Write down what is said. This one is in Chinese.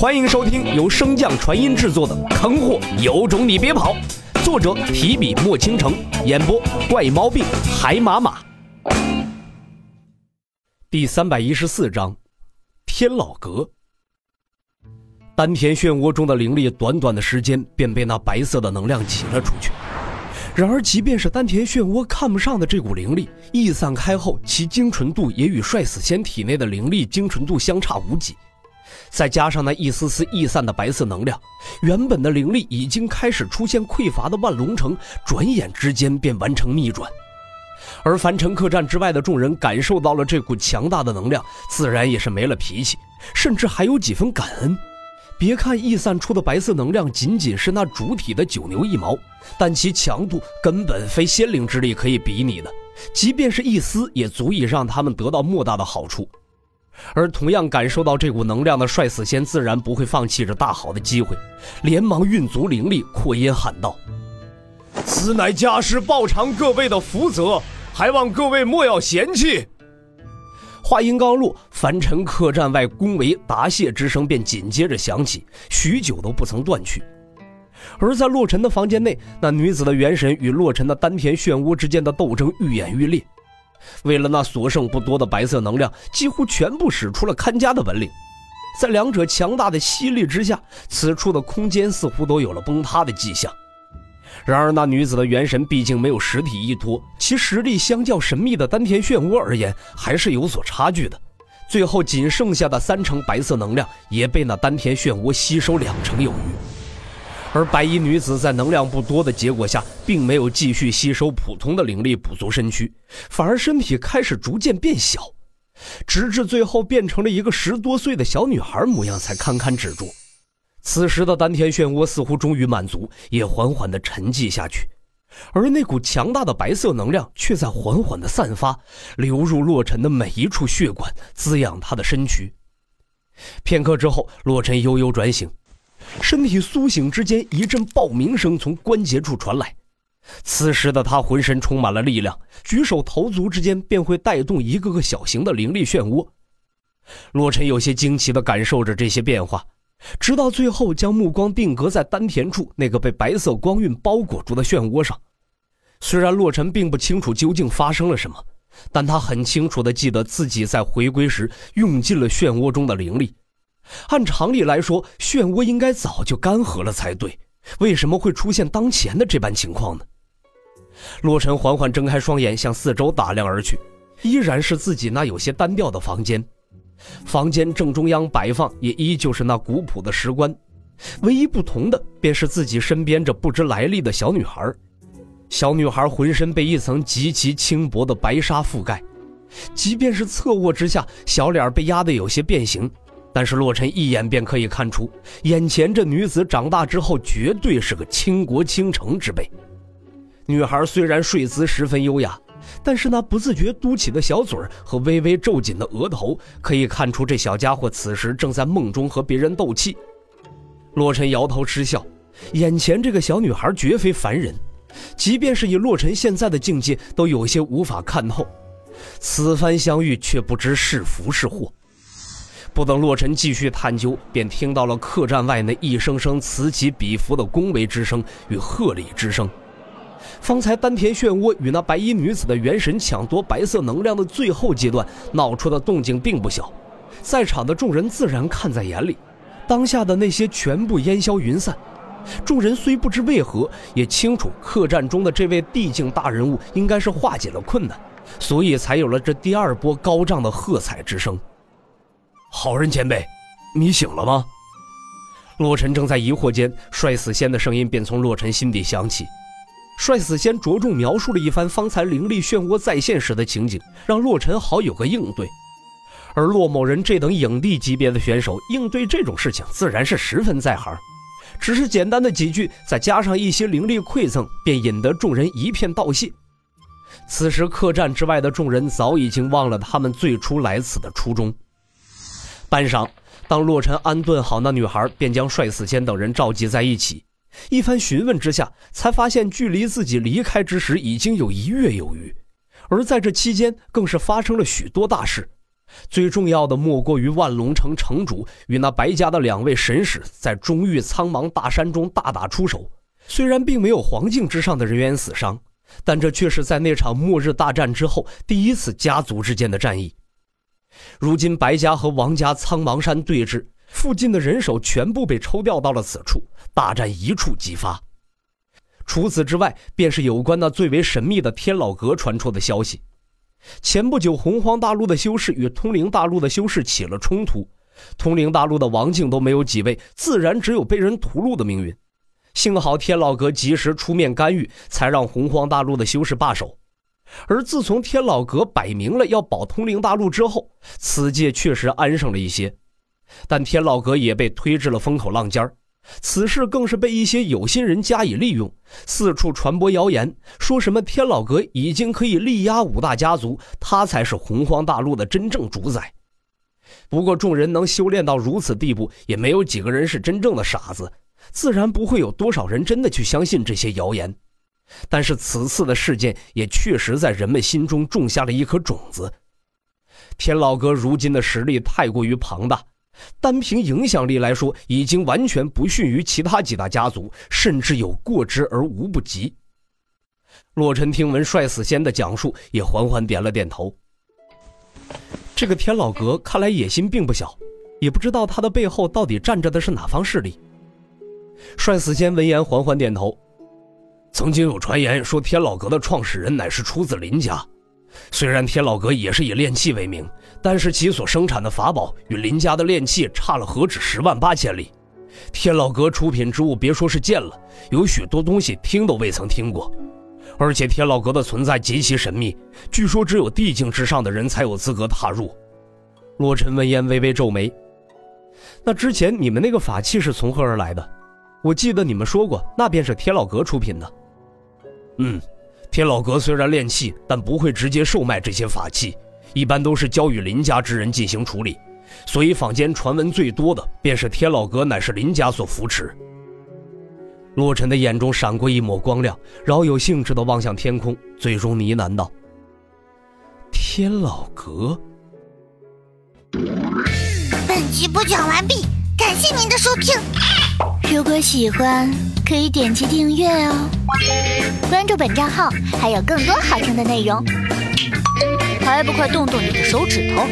欢迎收听由升降传音制作的《坑货有种你别跑》，作者提笔墨倾城，演播怪猫病海马马。第三百一十四章，天老阁。丹田漩涡中的灵力，短短的时间便被那白色的能量挤了出去。然而，即便是丹田漩涡看不上的这股灵力，一散开后，其精纯度也与帅死仙体内的灵力精纯度相差无几。再加上那一丝丝逸散的白色能量，原本的灵力已经开始出现匮乏的万龙城，转眼之间便完成逆转。而凡尘客栈之外的众人感受到了这股强大的能量，自然也是没了脾气，甚至还有几分感恩。别看逸散出的白色能量仅仅是那主体的九牛一毛，但其强度根本非仙灵之力可以比拟的，即便是一丝，也足以让他们得到莫大的好处。而同样感受到这股能量的帅死仙自然不会放弃这大好的机会，连忙运足灵力，扩音喊道：“此乃家师报偿各位的福泽，还望各位莫要嫌弃。”话音刚落，凡尘客栈外恭维答谢之声便紧接着响起，许久都不曾断去。而在洛尘的房间内，那女子的元神与洛尘的丹田漩涡之间的斗争愈演愈烈。为了那所剩不多的白色能量，几乎全部使出了看家的本领。在两者强大的吸力之下，此处的空间似乎都有了崩塌的迹象。然而，那女子的元神毕竟没有实体依托，其实力相较神秘的丹田漩涡而言，还是有所差距的。最后，仅剩下的三成白色能量也被那丹田漩涡吸收两成有余。而白衣女子在能量不多的结果下，并没有继续吸收普通的灵力补足身躯，反而身体开始逐渐变小，直至最后变成了一个十多岁的小女孩模样，才堪堪止住。此时的丹田漩涡似乎终于满足，也缓缓地沉寂下去，而那股强大的白色能量却在缓缓地散发，流入洛尘的每一处血管，滋养他的身躯。片刻之后，洛尘悠悠转醒。身体苏醒之间，一阵爆鸣声从关节处传来。此时的他浑身充满了力量，举手投足之间便会带动一个个小型的灵力漩涡。洛尘有些惊奇地感受着这些变化，直到最后将目光定格在丹田处那个被白色光晕包裹住的漩涡上。虽然洛尘并不清楚究竟发生了什么，但他很清楚地记得自己在回归时用尽了漩涡中的灵力。按常理来说，漩涡应该早就干涸了才对，为什么会出现当前的这般情况呢？洛尘缓缓睁开双眼，向四周打量而去，依然是自己那有些单调的房间。房间正中央摆放也依旧是那古朴的石棺，唯一不同的便是自己身边这不知来历的小女孩。小女孩浑身被一层极其轻薄的白纱覆盖，即便是侧卧之下，小脸被压得有些变形。但是洛尘一眼便可以看出，眼前这女子长大之后绝对是个倾国倾城之辈。女孩虽然睡姿十分优雅，但是那不自觉嘟起的小嘴和微微皱紧的额头，可以看出这小家伙此时正在梦中和别人斗气。洛尘摇头失笑，眼前这个小女孩绝非凡人，即便是以洛尘现在的境界，都有些无法看透。此番相遇，却不知是福是祸。不等洛尘继续探究，便听到了客栈外那一声声此起彼伏的恭维之声与贺礼之声。方才丹田漩涡与那白衣女子的元神抢夺白色能量的最后阶段闹出的动静并不小，在场的众人自然看在眼里。当下的那些全部烟消云散，众人虽不知为何，也清楚客栈中的这位地境大人物应该是化解了困难，所以才有了这第二波高涨的喝彩之声。好人前辈，你醒了吗？洛尘正在疑惑间，帅死仙的声音便从洛尘心底响起。帅死仙着重描述了一番方才灵力漩涡再现时的情景，让洛尘好有个应对。而洛某人这等影帝级别的选手，应对这种事情自然是十分在行。只是简单的几句，再加上一些灵力馈赠，便引得众人一片道谢。此时客栈之外的众人早已经忘了他们最初来此的初衷。半晌，当洛尘安顿好那女孩，便将帅死仙等人召集在一起。一番询问之下，才发现距离自己离开之时已经有一月有余，而在这期间，更是发生了许多大事。最重要的莫过于万龙城城主与那白家的两位神使在中域苍茫大山中大打出手。虽然并没有黄境之上的人员死伤，但这却是在那场末日大战之后第一次家族之间的战役。如今白家和王家苍茫山对峙，附近的人手全部被抽调到了此处，大战一触即发。除此之外，便是有关那最为神秘的天老阁传出的消息。前不久，洪荒大陆的修士与通灵大陆的修士起了冲突，通灵大陆的王境都没有几位，自然只有被人屠戮的命运。幸好天老阁及时出面干预，才让洪荒大陆的修士罢手。而自从天老阁摆明了要保通灵大陆之后，此界确实安生了一些，但天老阁也被推至了风口浪尖儿。此事更是被一些有心人加以利用，四处传播谣言，说什么天老阁已经可以力压五大家族，他才是洪荒大陆的真正主宰。不过，众人能修炼到如此地步，也没有几个人是真正的傻子，自然不会有多少人真的去相信这些谣言。但是，此次的事件也确实在人们心中种下了一颗种子。天老阁如今的实力太过于庞大。单凭影响力来说，已经完全不逊于其他几大家族，甚至有过之而无不及。洛尘听闻帅死仙的讲述，也缓缓点了点头。这个天老阁看来野心并不小，也不知道他的背后到底站着的是哪方势力。帅死仙闻言缓缓点头。曾经有传言说，天老阁的创始人乃是出自林家。虽然天老阁也是以炼器为名，但是其所生产的法宝与林家的炼器差了何止十万八千里。天老阁出品之物，别说是见了，有许多东西听都未曾听过。而且天老阁的存在极其神秘，据说只有地境之上的人才有资格踏入。洛尘闻言微微皱眉：“那之前你们那个法器是从何而来的？我记得你们说过，那便是天老阁出品的。”嗯。天老阁虽然炼器，但不会直接售卖这些法器，一般都是交与林家之人进行处理。所以坊间传闻最多的，便是天老阁乃是林家所扶持。洛尘的眼中闪过一抹光亮，饶有兴致地望向天空，最终呢喃道：“天老阁。”本集播讲完毕，感谢您的收听。如果喜欢，可以点击订阅哦。关注本账号，还有更多好听的内容。还不快动动你的手指头！